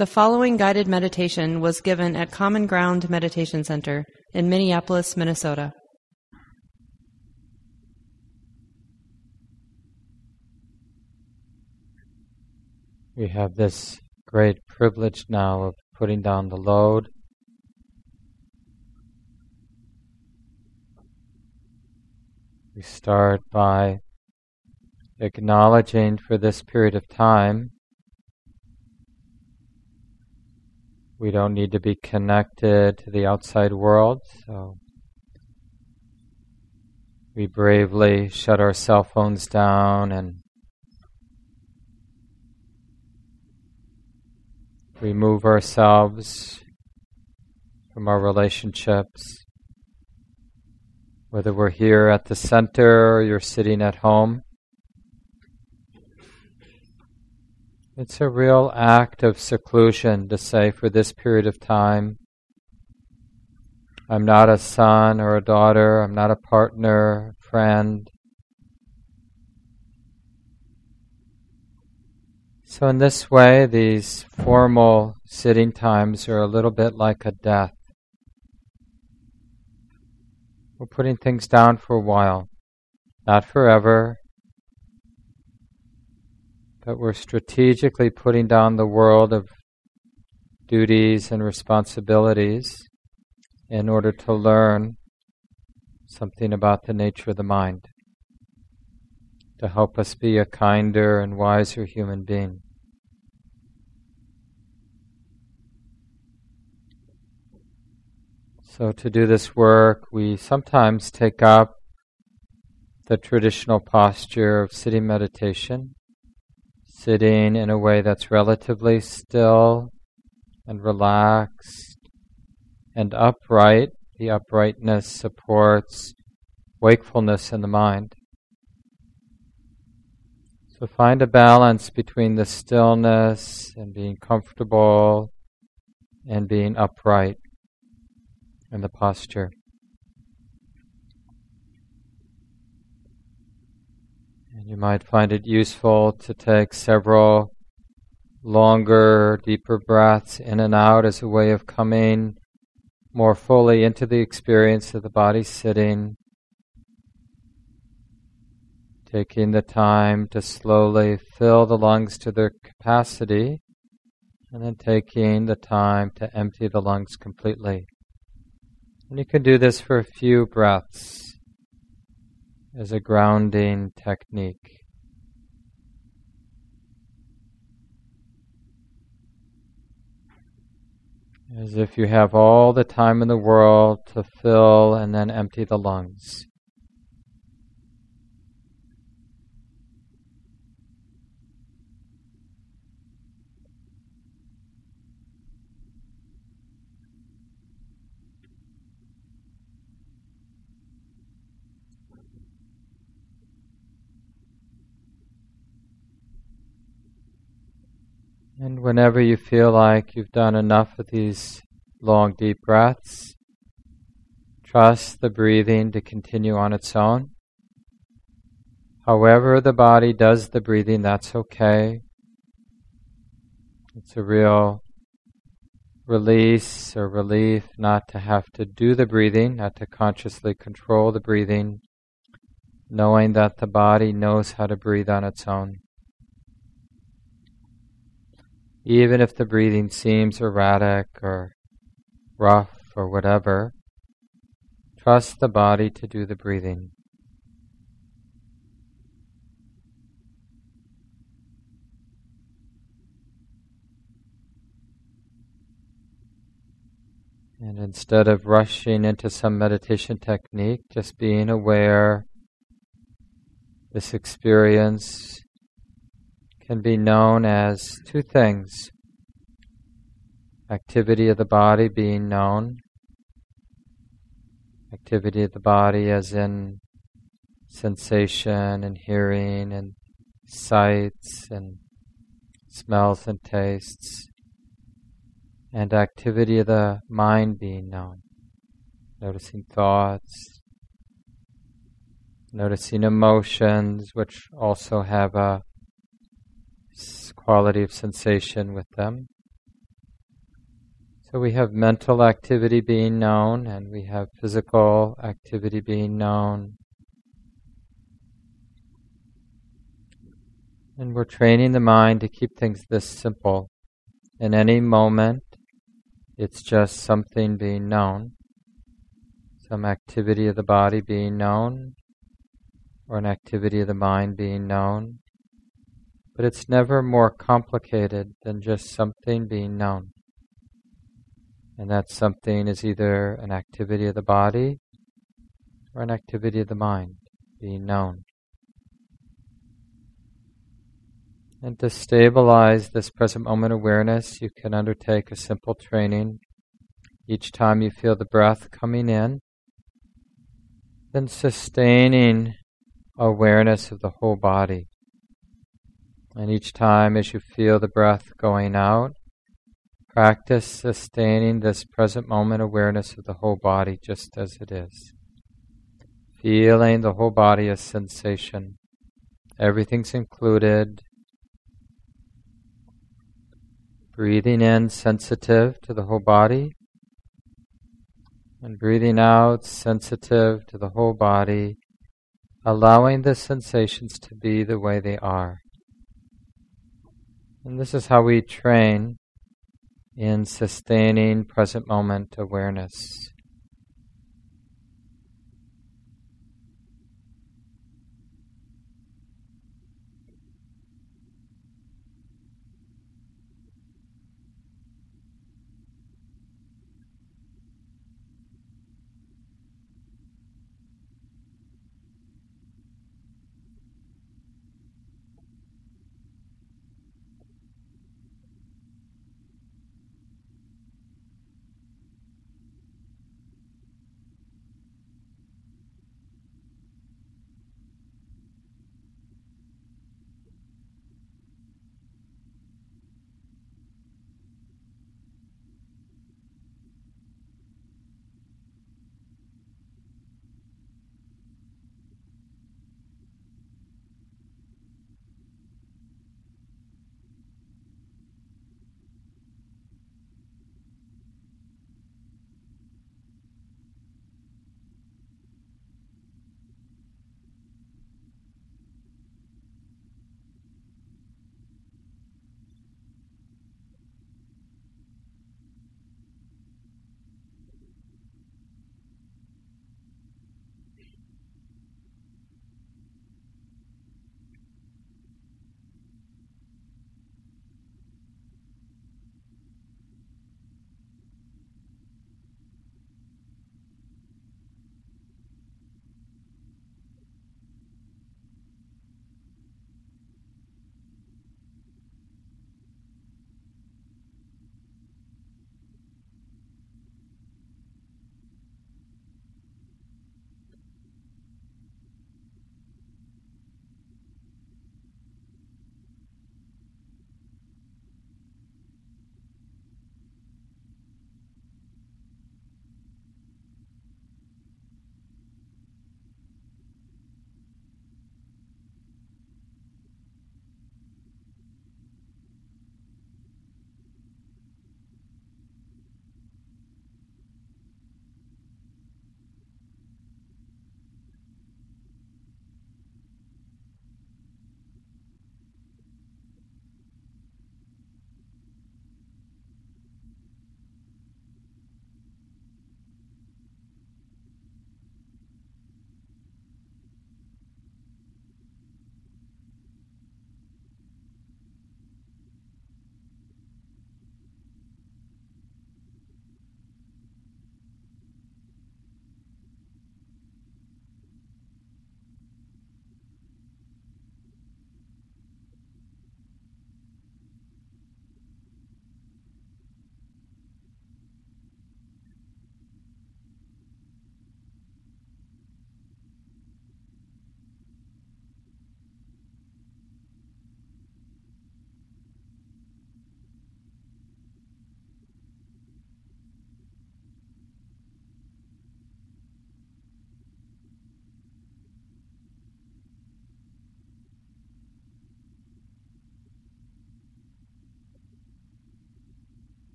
The following guided meditation was given at Common Ground Meditation Center in Minneapolis, Minnesota. We have this great privilege now of putting down the load. We start by acknowledging for this period of time we don't need to be connected to the outside world, so we bravely shut our cell phones down and remove ourselves from our relationships. Whether we're here at the center or you're sitting at home, it's a real act of seclusion to say for this period of time, I'm not a son or a daughter, I'm not a partner, friend, So, in this way, these formal sitting times are a little bit like a death. We're putting things down for a while, not forever, but we're strategically putting down the world of duties and responsibilities in order to learn something about the nature of the mind to help us be a kinder and wiser human being. So, to do this work, we sometimes take up the traditional posture of sitting meditation, sitting in a way that's relatively still and relaxed and upright. The uprightness supports wakefulness in the mind. So find a balance between the stillness and being comfortable and being upright in the posture. And you might find it useful to take several longer, deeper breaths in and out as a way of coming more fully into the experience of the body sitting taking the time to slowly fill the lungs to their capacity, and then taking the time to empty the lungs completely. And you can do this for a few breaths as a grounding technique. As if you have all the time in the world to fill and then empty the lungs. And whenever you feel like you've done enough of these long, deep breaths, trust the breathing to continue on its own. However, the body does the breathing, that's okay. It's a real release or relief not to have to do the breathing, not to consciously control the breathing, knowing that the body knows how to breathe on its own. Even if the breathing seems erratic or rough or whatever, trust the body to do the breathing. And instead of rushing into some meditation technique, just being aware this experience can be known as two things. Activity of the body being known, activity of the body as in sensation and hearing and sights and smells and tastes, and activity of the mind being known, noticing thoughts, noticing emotions, which also have a quality of sensation with them. So we have mental activity being known and we have physical activity being known. And we're training the mind to keep things this simple. In any moment, it's just something being known, some activity of the body being known, or an activity of the mind being known. But it's never more complicated than just something being known. And that something is either an activity of the body or an activity of the mind being known. And to stabilize this present moment awareness, you can undertake a simple training. Each time you feel the breath coming in, then sustaining awareness of the whole body. And each time as you feel the breath going out, practice sustaining this present moment awareness of the whole body just as it is. Feeling the whole body as sensation. Everything's included, Breathing in sensitive to the whole body. And breathing out sensitive to the whole body, allowing the sensations to be the way they are. And this is how we train in sustaining present moment awareness.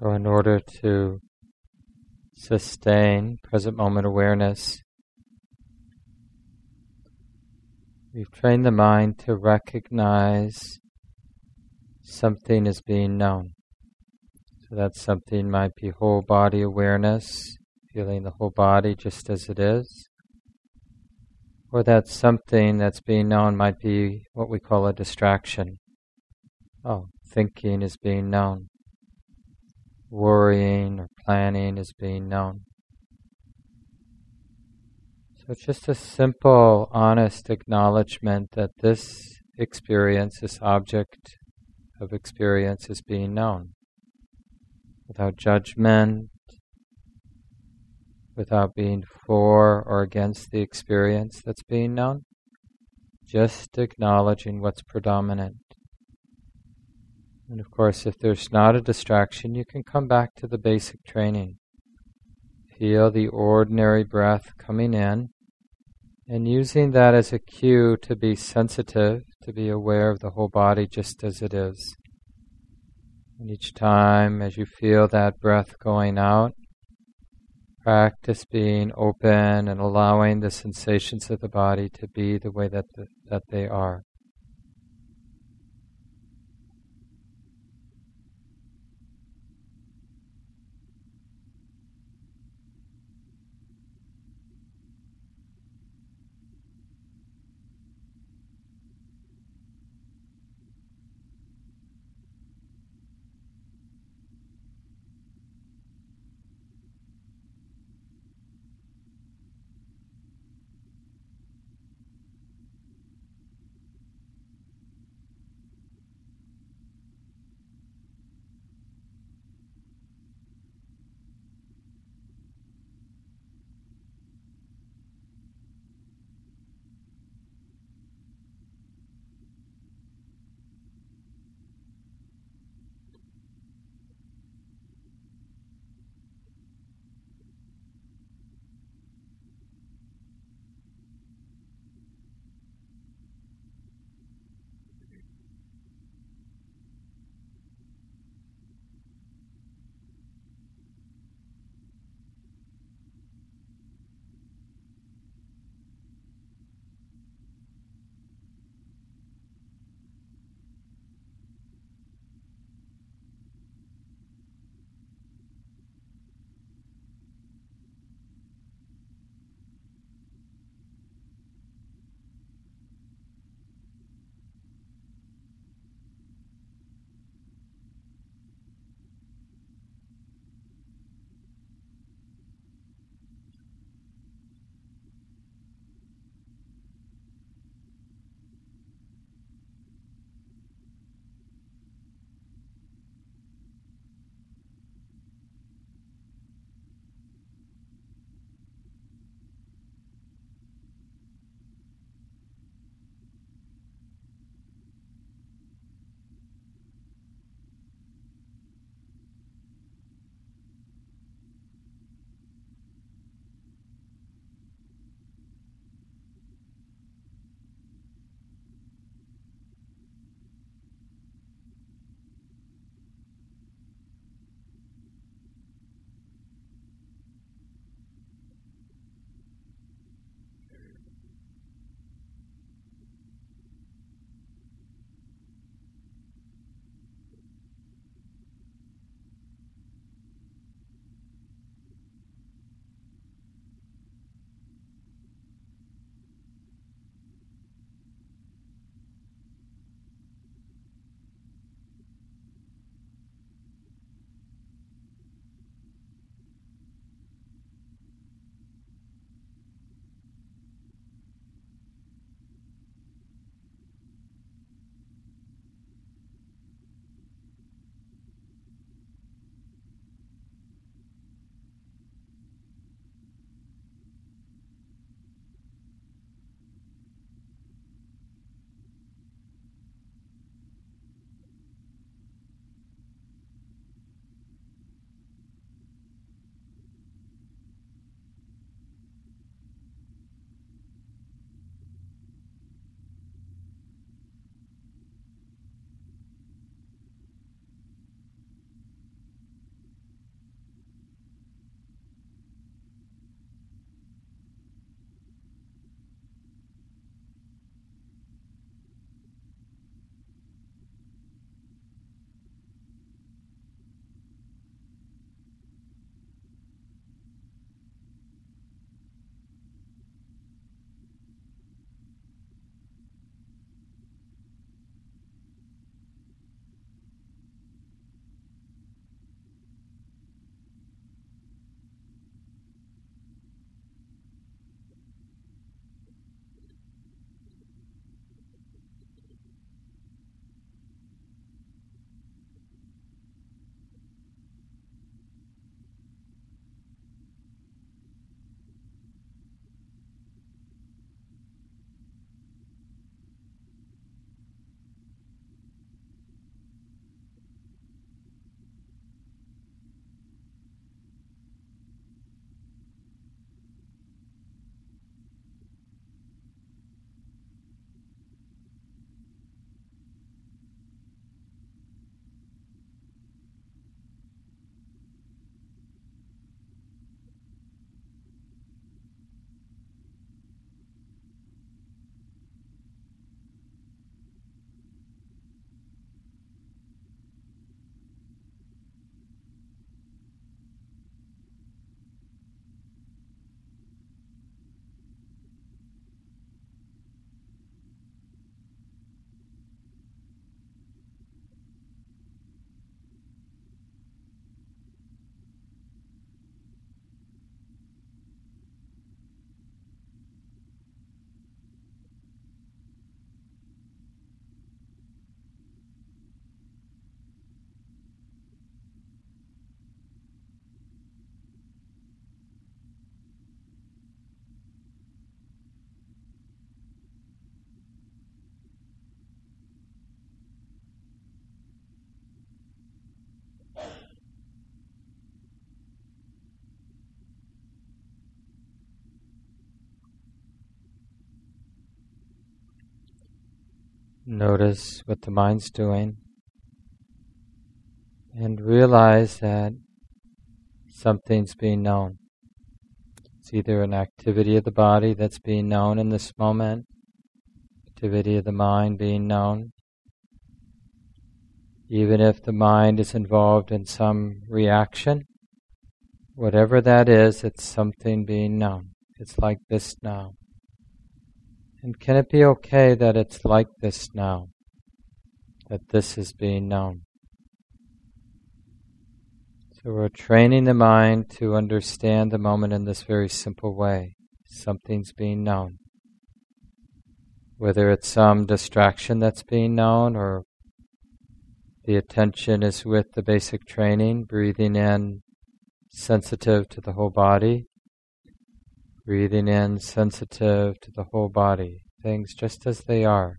So, in order to sustain present moment awareness, we've trained the mind to recognize something as being known. So, that something might be whole body awareness, feeling the whole body just as it is. Or that something that's being known might be what we call a distraction. Oh, thinking is being known worrying or planning is being known. So it's just a simple, honest acknowledgement that this experience, this object of experience is being known. Without judgment, without being for or against the experience that's being known, just acknowledging what's predominant. And of course, if there's not a distraction, you can come back to the basic training. Feel the ordinary breath coming in and using that as a cue to be sensitive, to be aware of the whole body just as it is. And each time as you feel that breath going out, practice being open and allowing the sensations of the body to be the way that, the, that they are. Notice what the mind's doing and realize that something's being known. It's either an activity of the body that's being known in this moment, activity of the mind being known. Even if the mind is involved in some reaction, whatever that is, it's something being known. It's like this now. And can it be okay that it's like this now? That this is being known? So we're training the mind to understand the moment in this very simple way. Something's being known. Whether it's some distraction that's being known or the attention is with the basic training, breathing in sensitive to the whole body, breathing in sensitive to the whole body, things just as they are.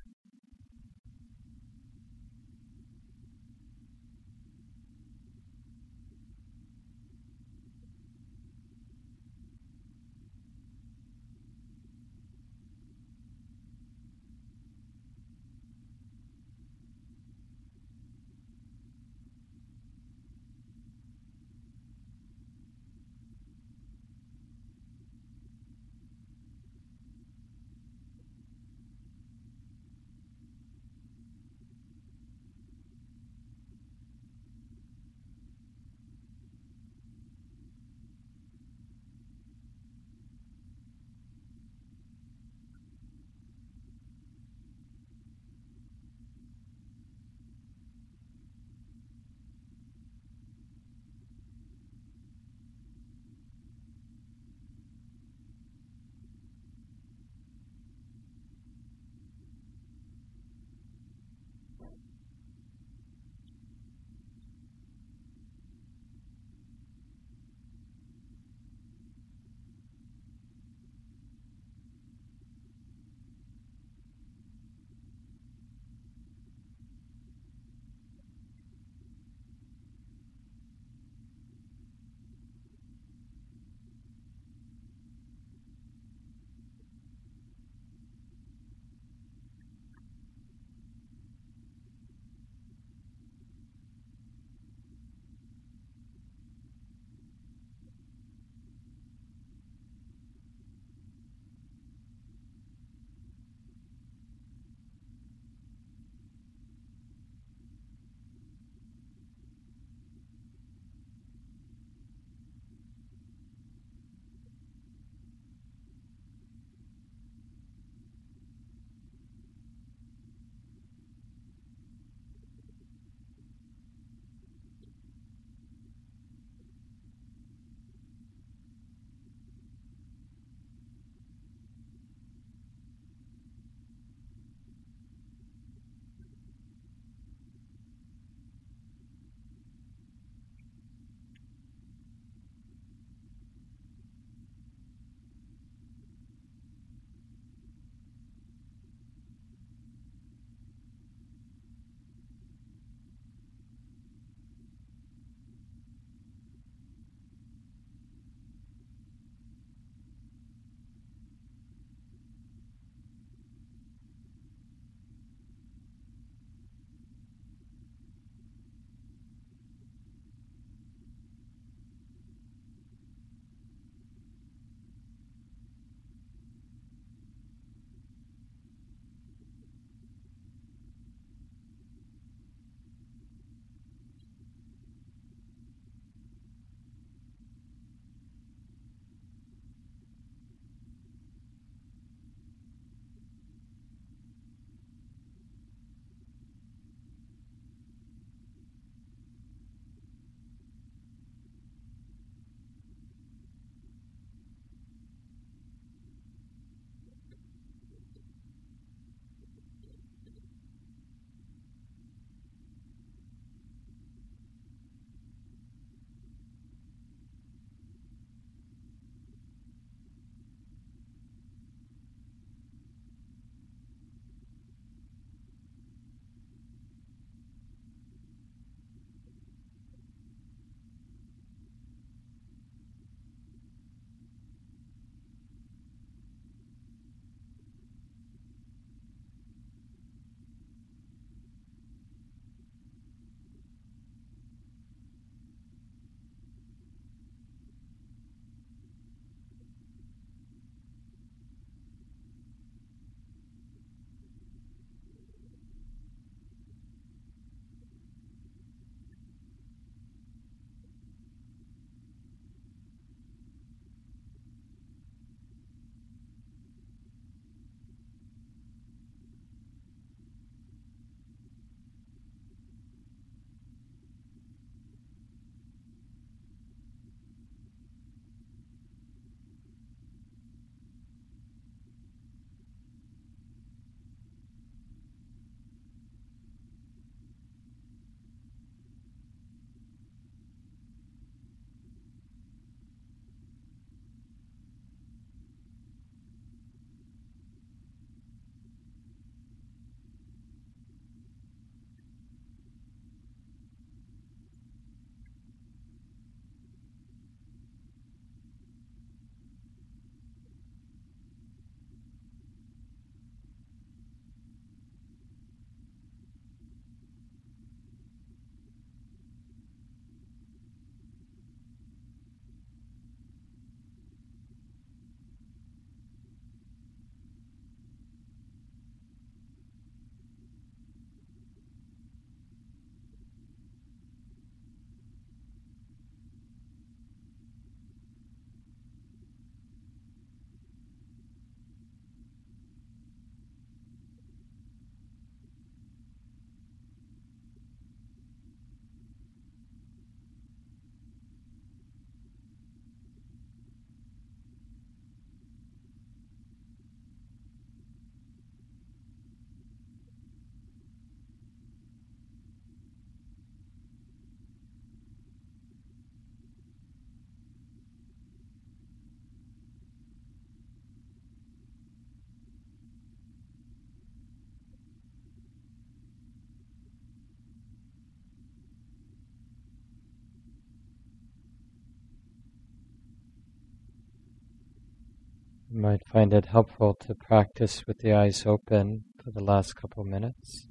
You might find it helpful to practice with the eyes open for the last couple minutes.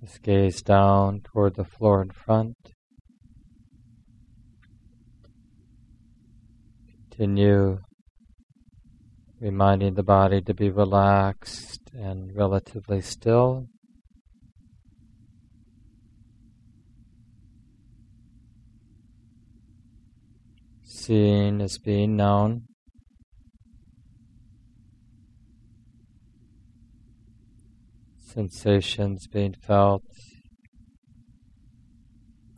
Just gaze down toward the floor in front. Continue reminding the body to be relaxed and relatively still. Seeing is being known. Sensations being felt.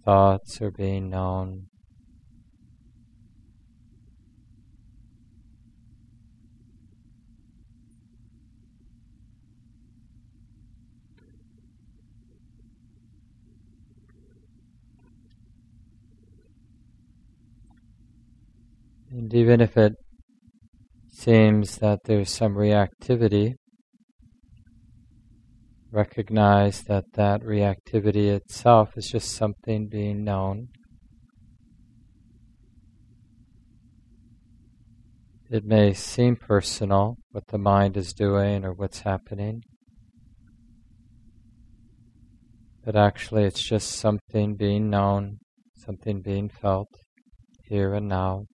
Thoughts are being known. And even if it seems that there's some reactivity, recognize that that reactivity itself is just something being known. It may seem personal what the mind is doing or what's happening, but actually it's just something being known, something being felt here and now.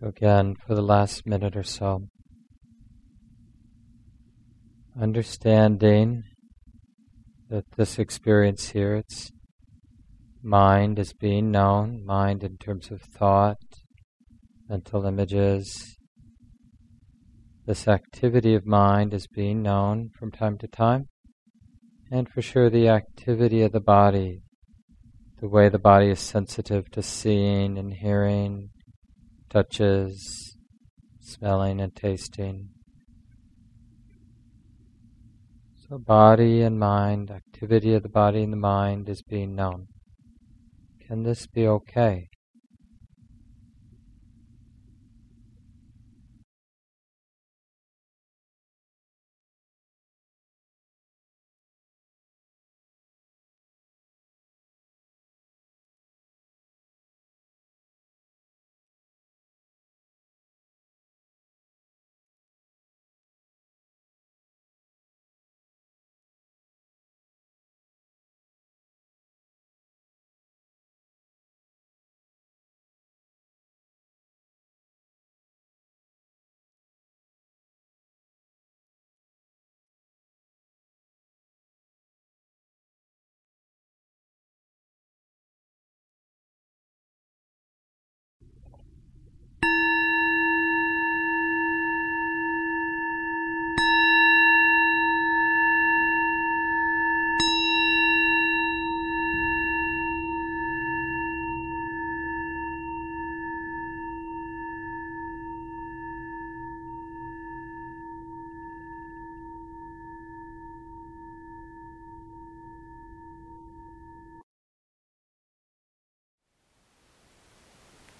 So again, for the last minute or so, understanding that this experience here, it's mind is being known, mind in terms of thought, mental images. This activity of mind is being known from time to time, and for sure the activity of the body, the way the body is sensitive to seeing and hearing, touches, smelling and tasting. So, body and mind, activity of the body and the mind is being known. Can this be okay?